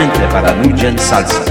exclusivamente para Nugent Salsa.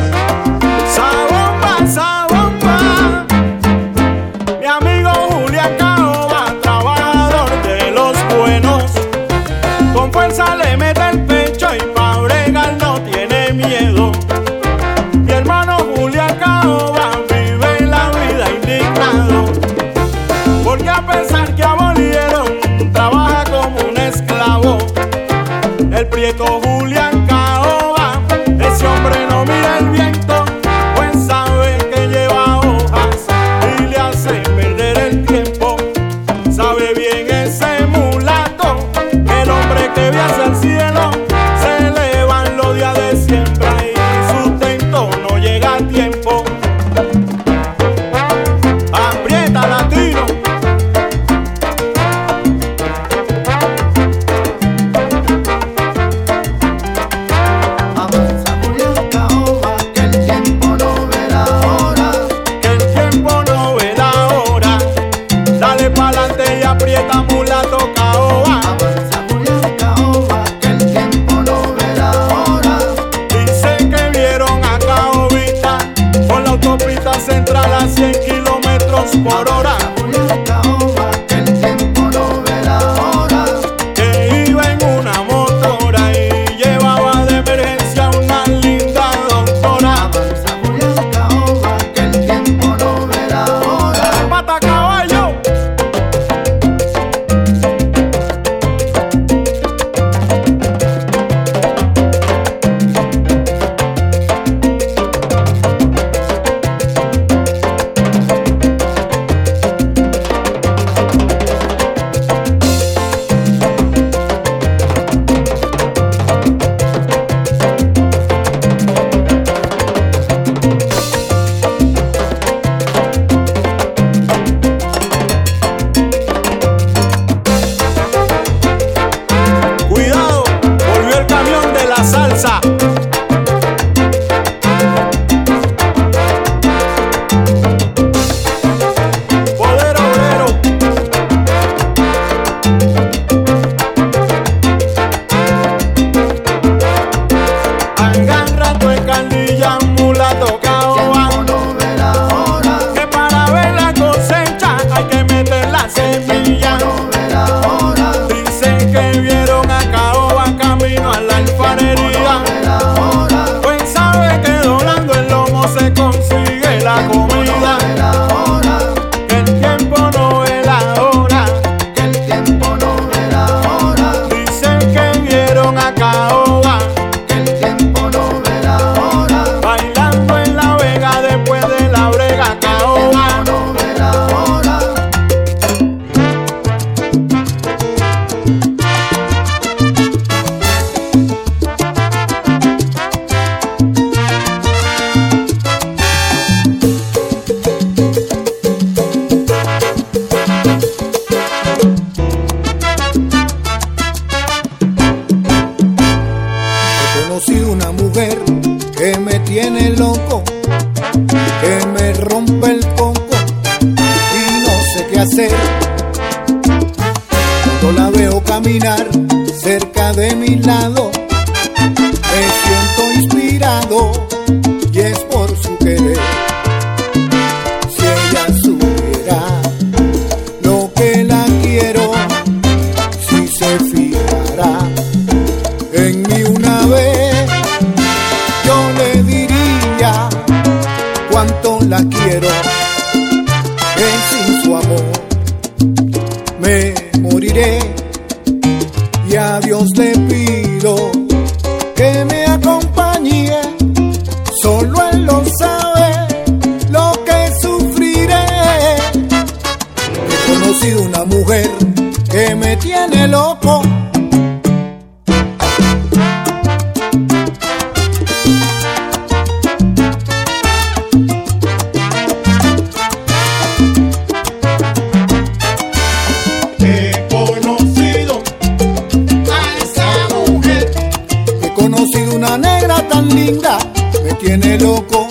tiene loco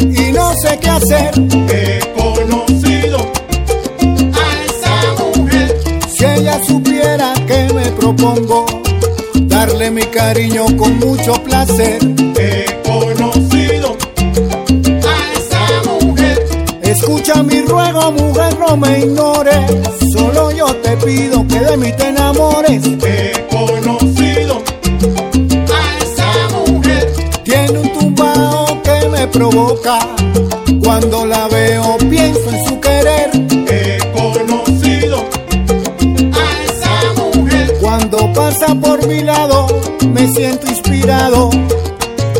y no sé qué hacer. He conocido a esa mujer. Si ella supiera que me propongo darle mi cariño con mucho placer. He conocido a esa mujer. Escucha mi ruego, mujer, no me ignores. Solo yo te pido que de mí te enamores. He provoca. Cuando la veo pienso en su querer. He conocido a esa mujer. Cuando pasa por mi lado me siento inspirado.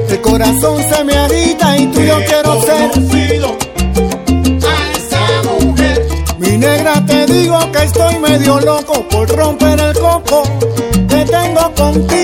El corazón se me agita y tú yo quiero conocido ser. A esa mujer. Mi negra te digo que estoy medio loco por romper el coco que tengo contigo.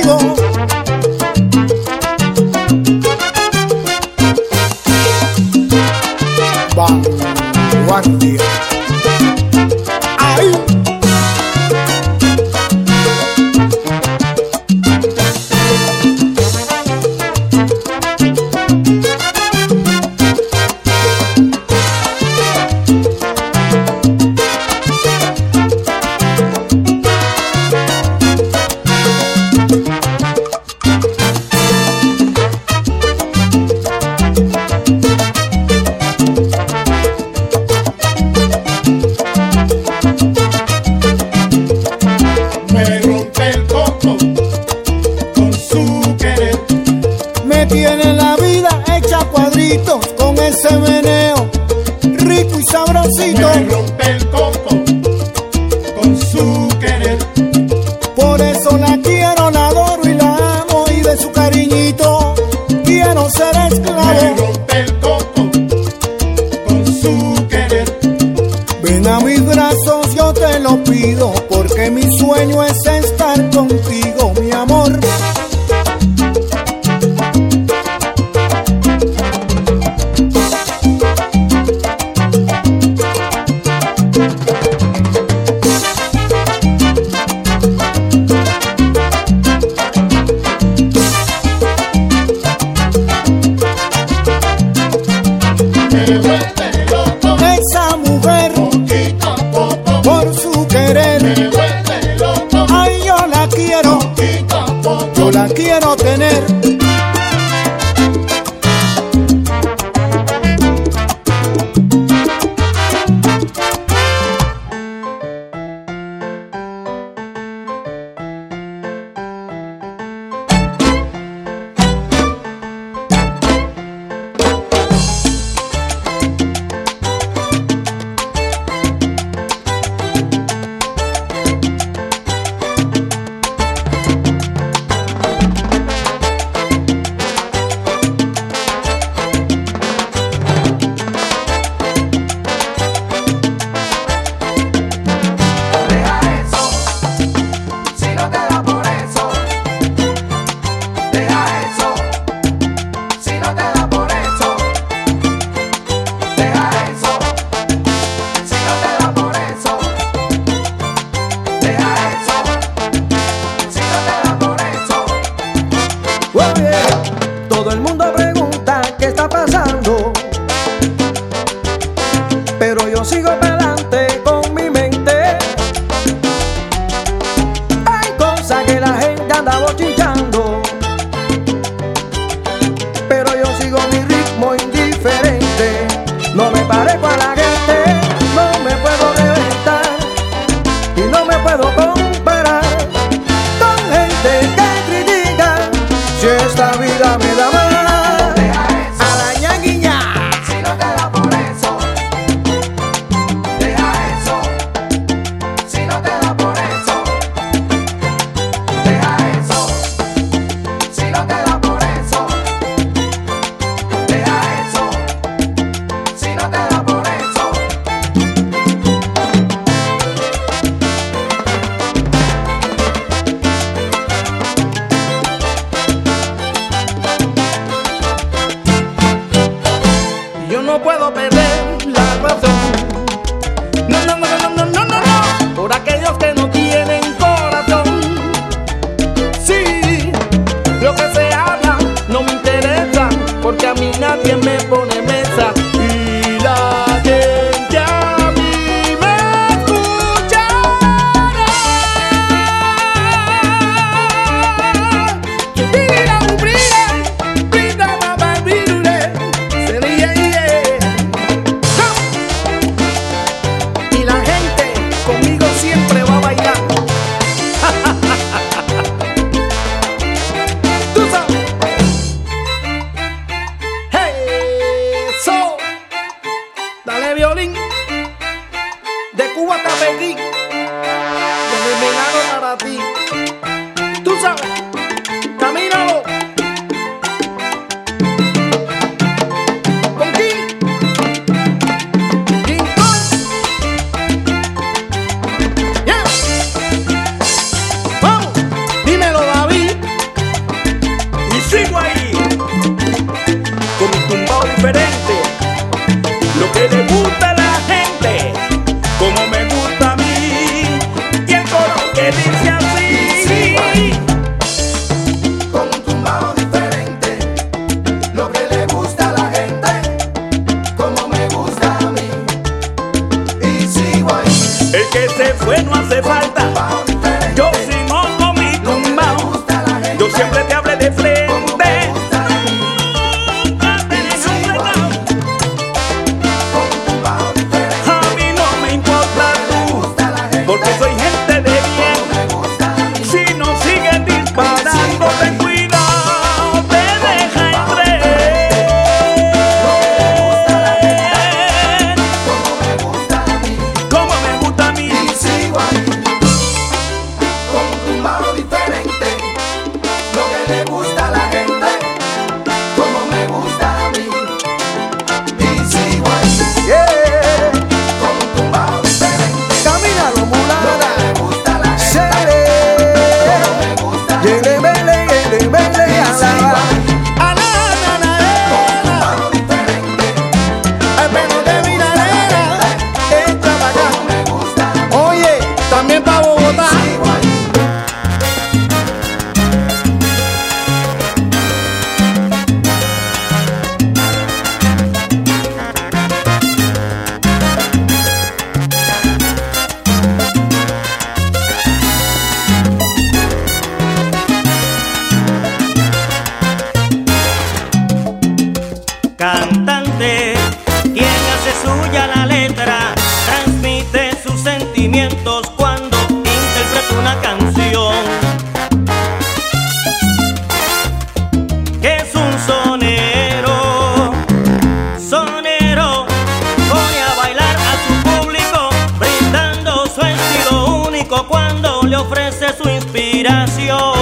ofrece su inspiración.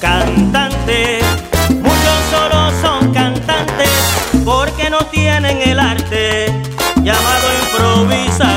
cantante. muchos solo son cantantes porque no tienen el arte llamado improvisar.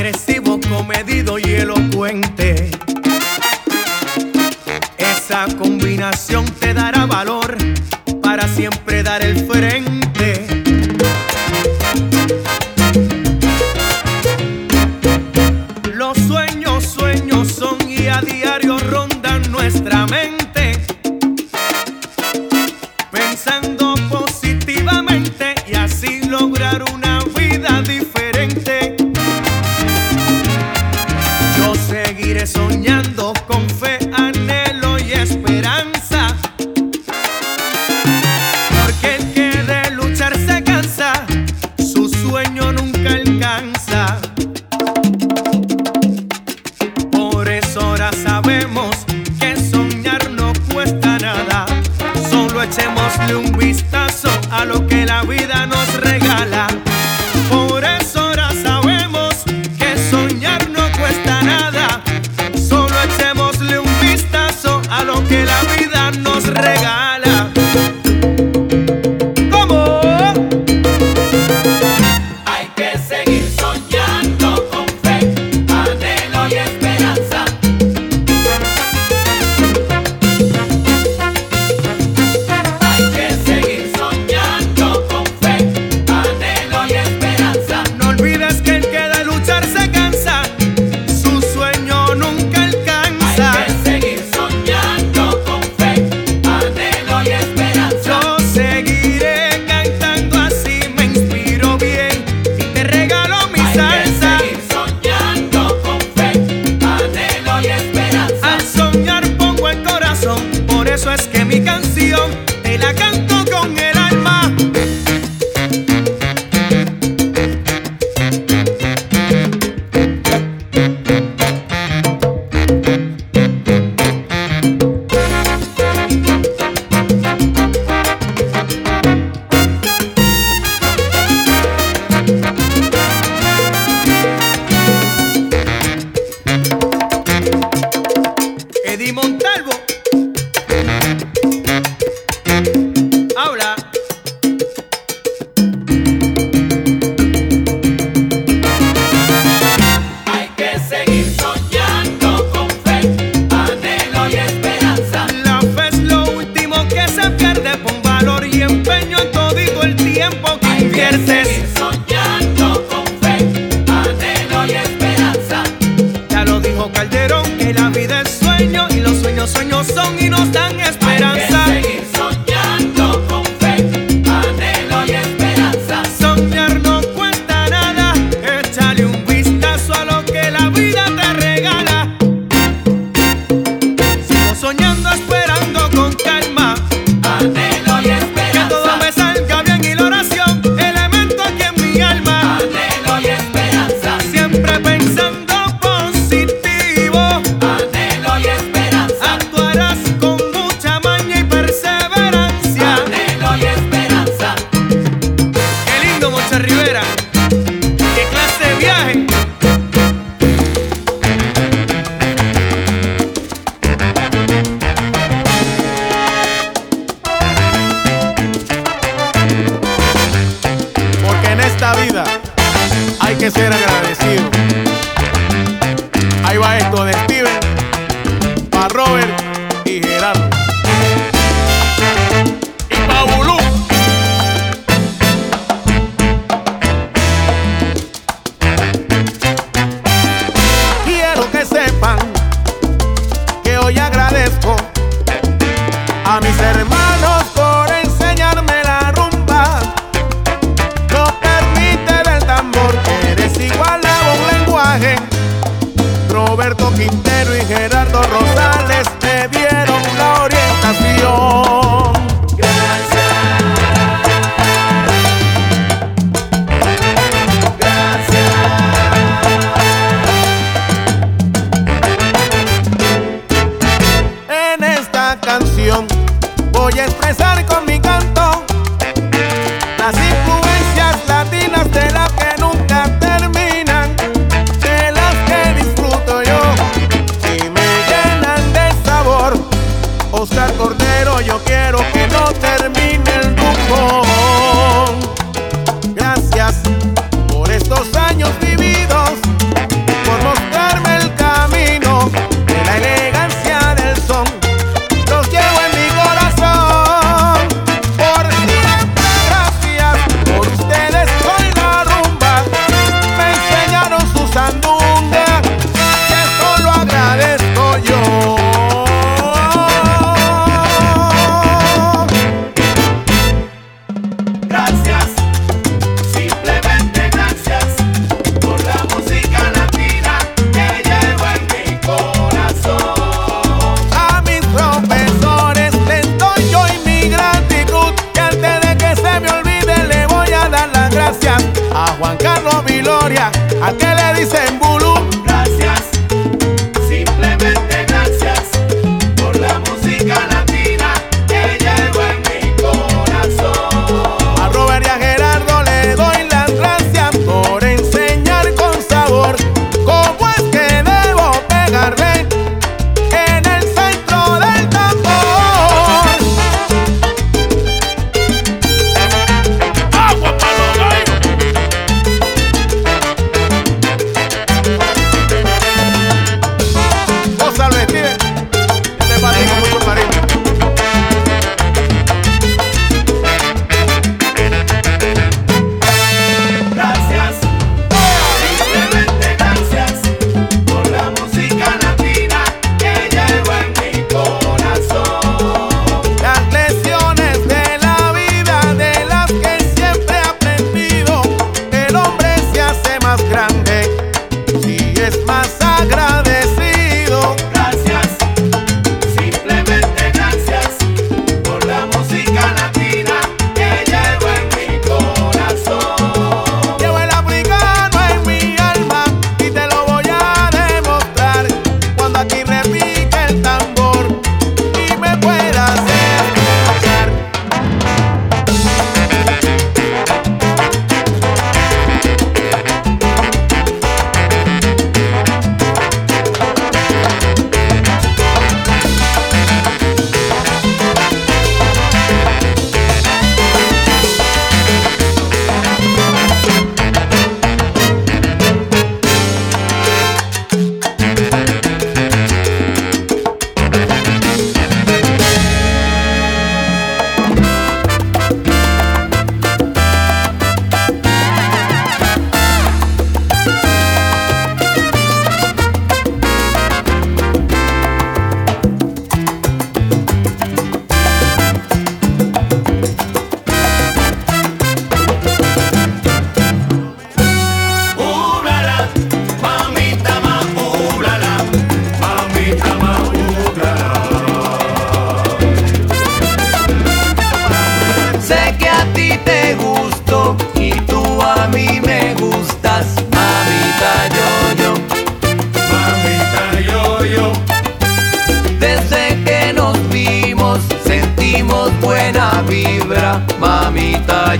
crecí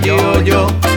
yo yo.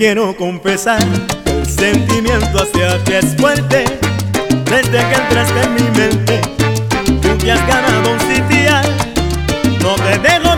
quiero confesar el sentimiento hacia ti es fuerte. Desde que entraste en mi mente, tú te has ganado un sitial. No te dejo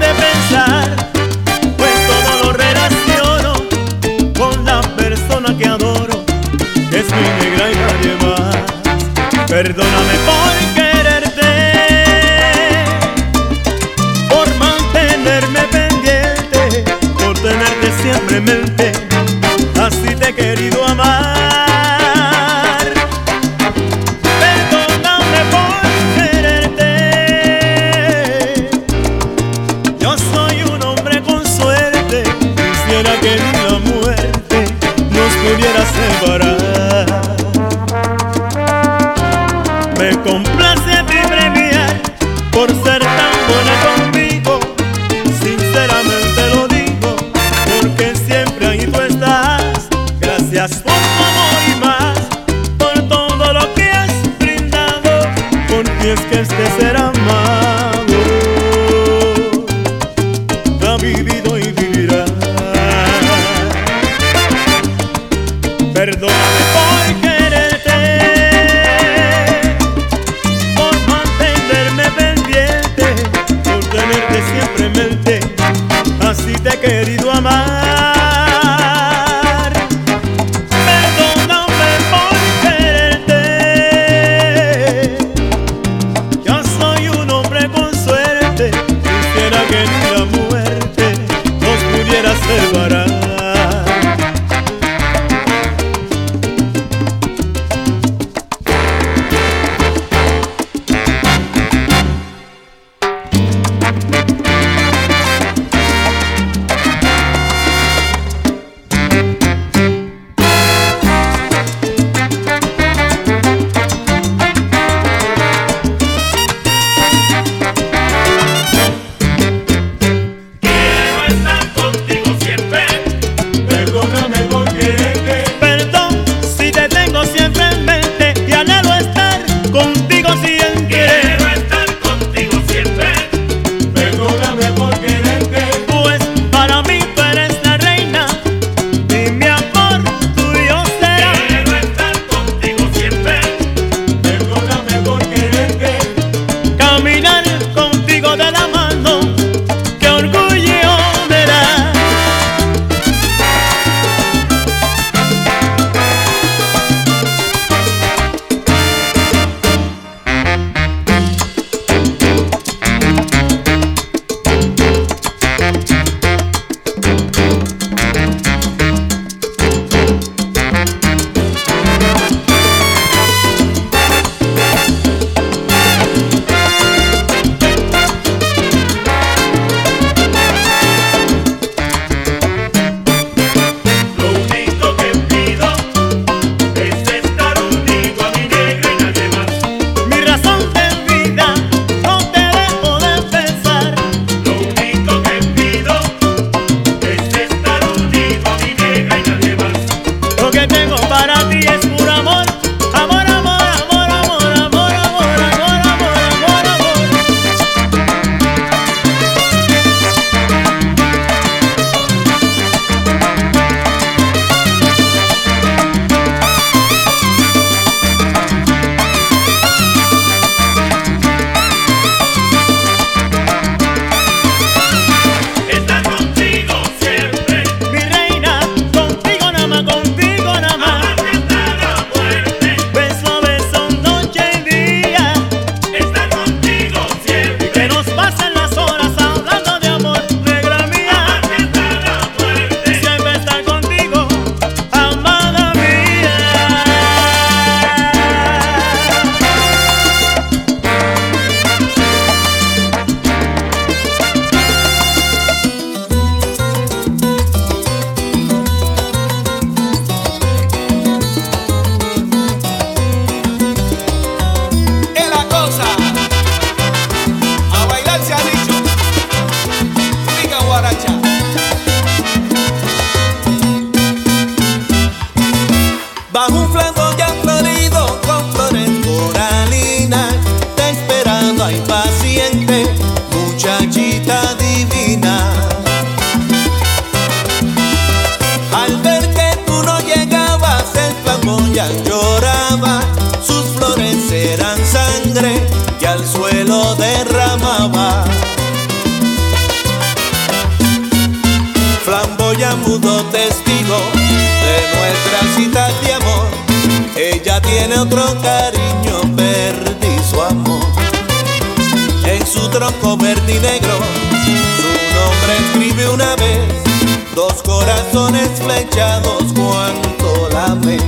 ya mudo testigo de nuestra cita de amor. Ella tiene otro cariño, perdí su amor. En su tronco verde y negro, su nombre escribe una vez, dos corazones flechados cuanto la ve.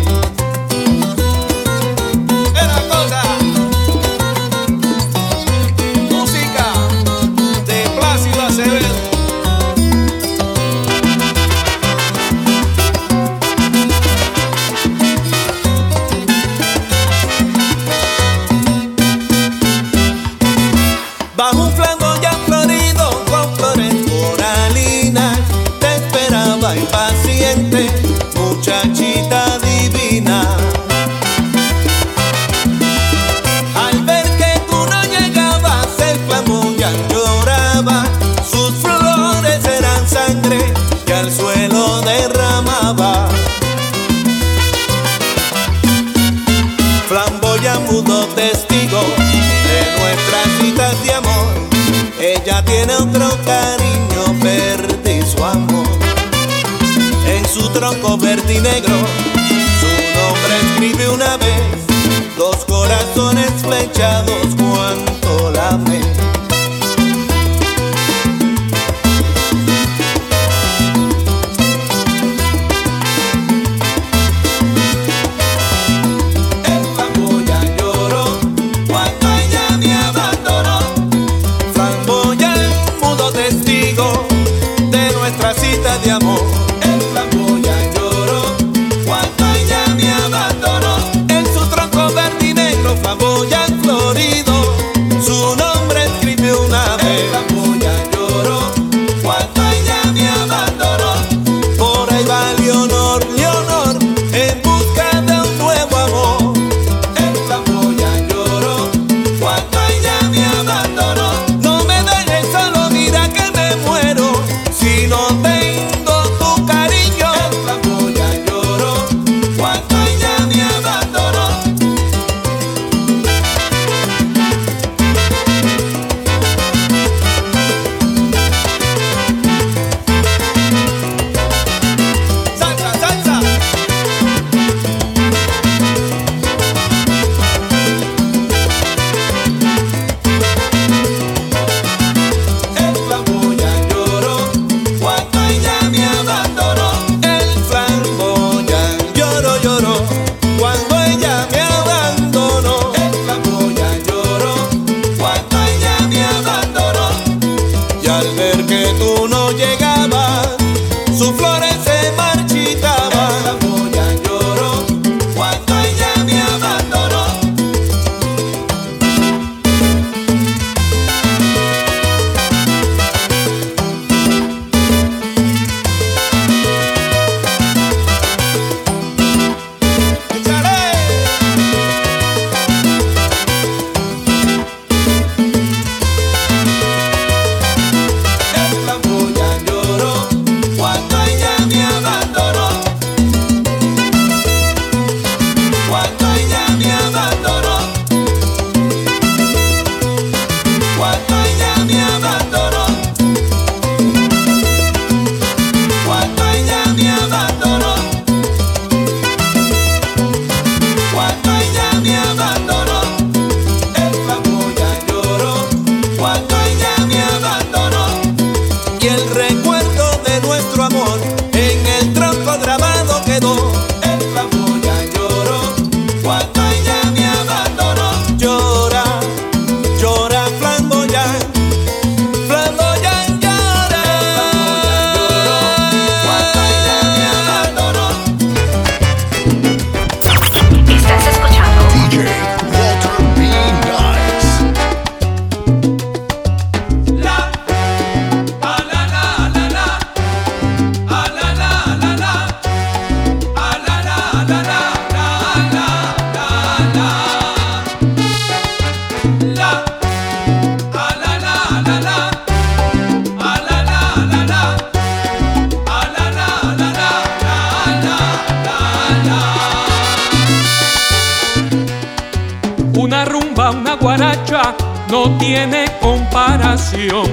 guaracha no tiene comparación.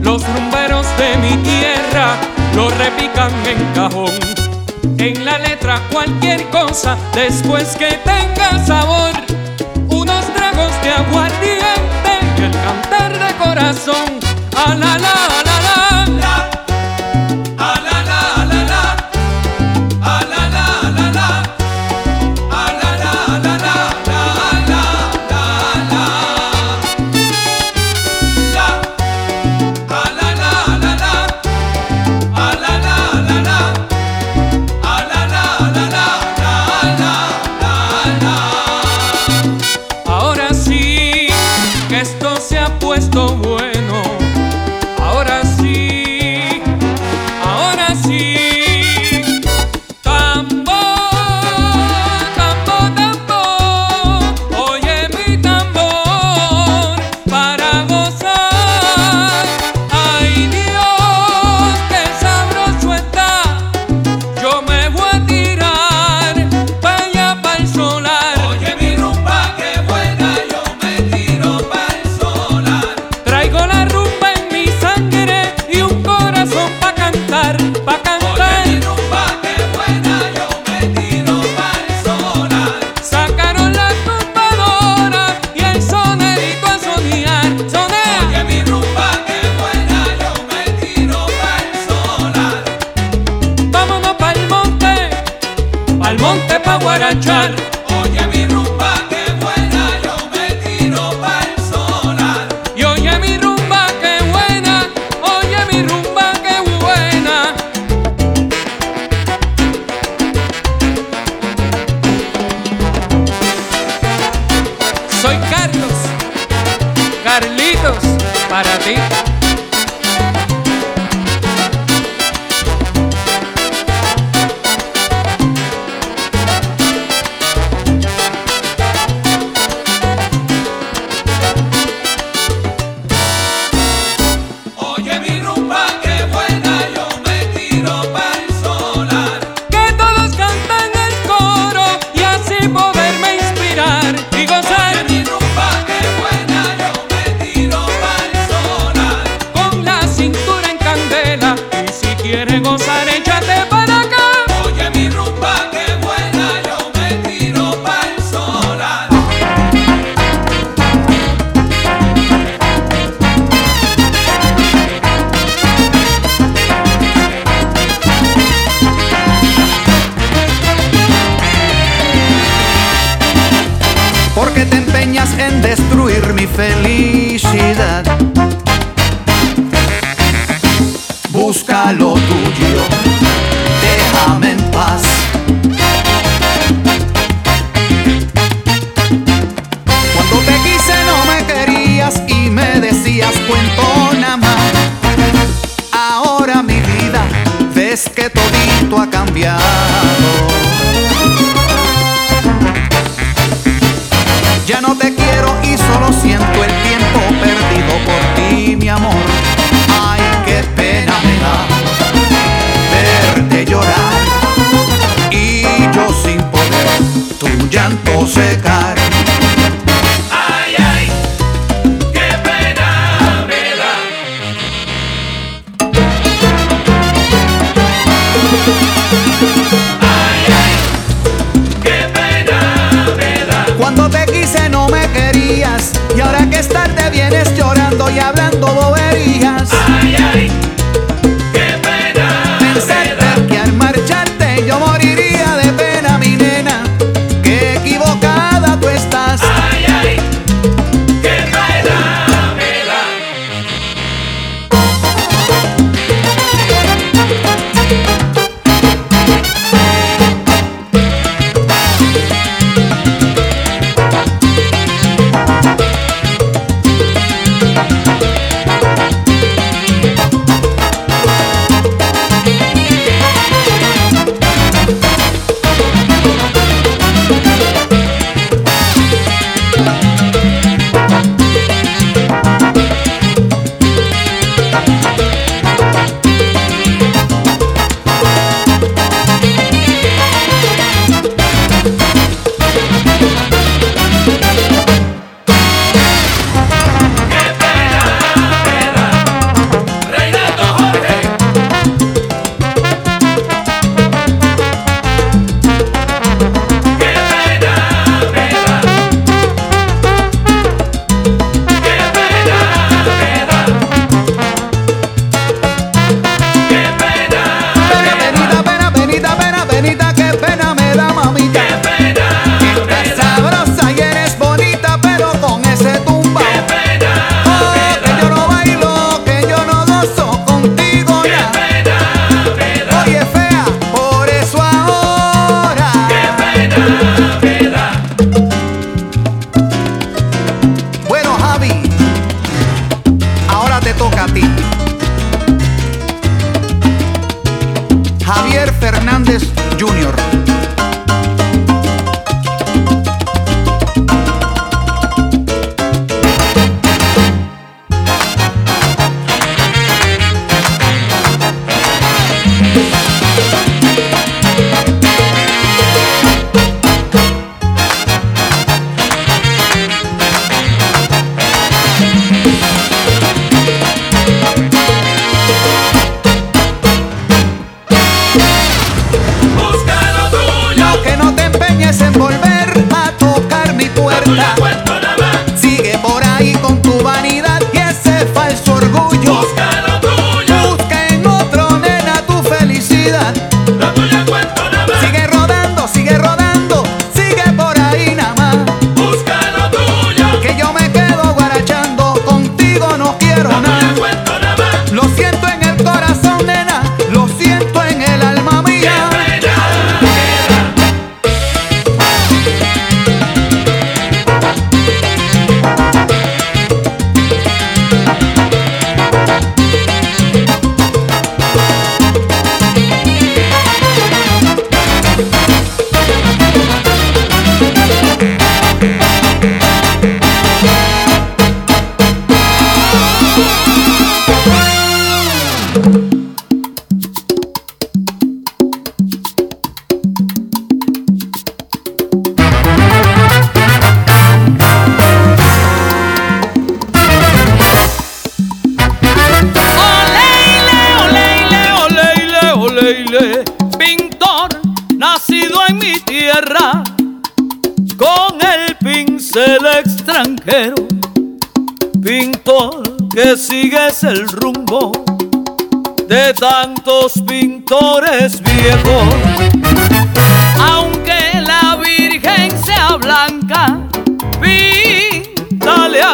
Los rumberos de mi tierra lo repican en cajón. En la letra cualquier cosa, después que tenga sabor, unos tragos de aguardiente y el cantar de corazón. A la la.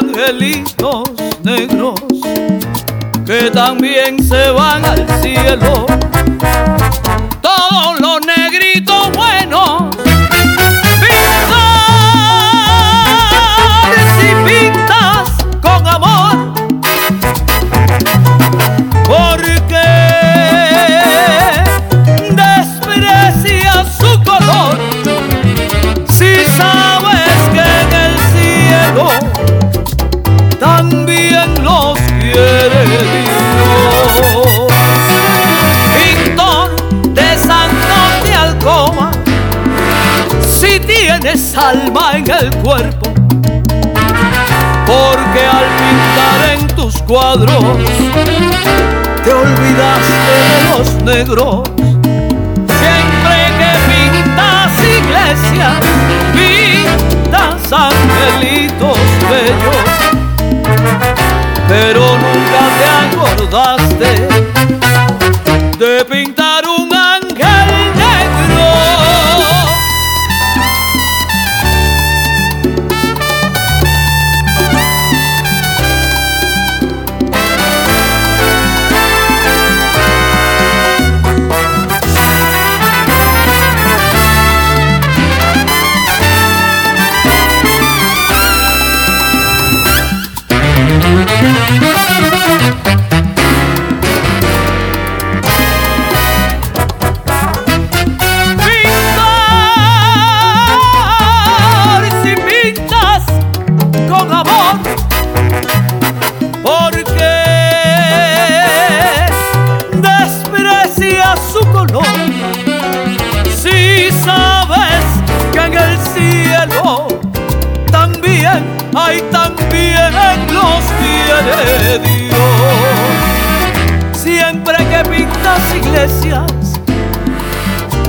angelitos negros que también se van al cielo. el cuerpo, porque al pintar en tus cuadros te olvidaste de los negros. Siempre que pintas iglesias, pintas angelitos bellos, pero nunca te acordaste de pintar.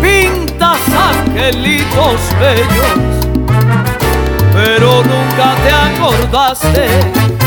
pintas angelitos bellos, pero nunca te acordaste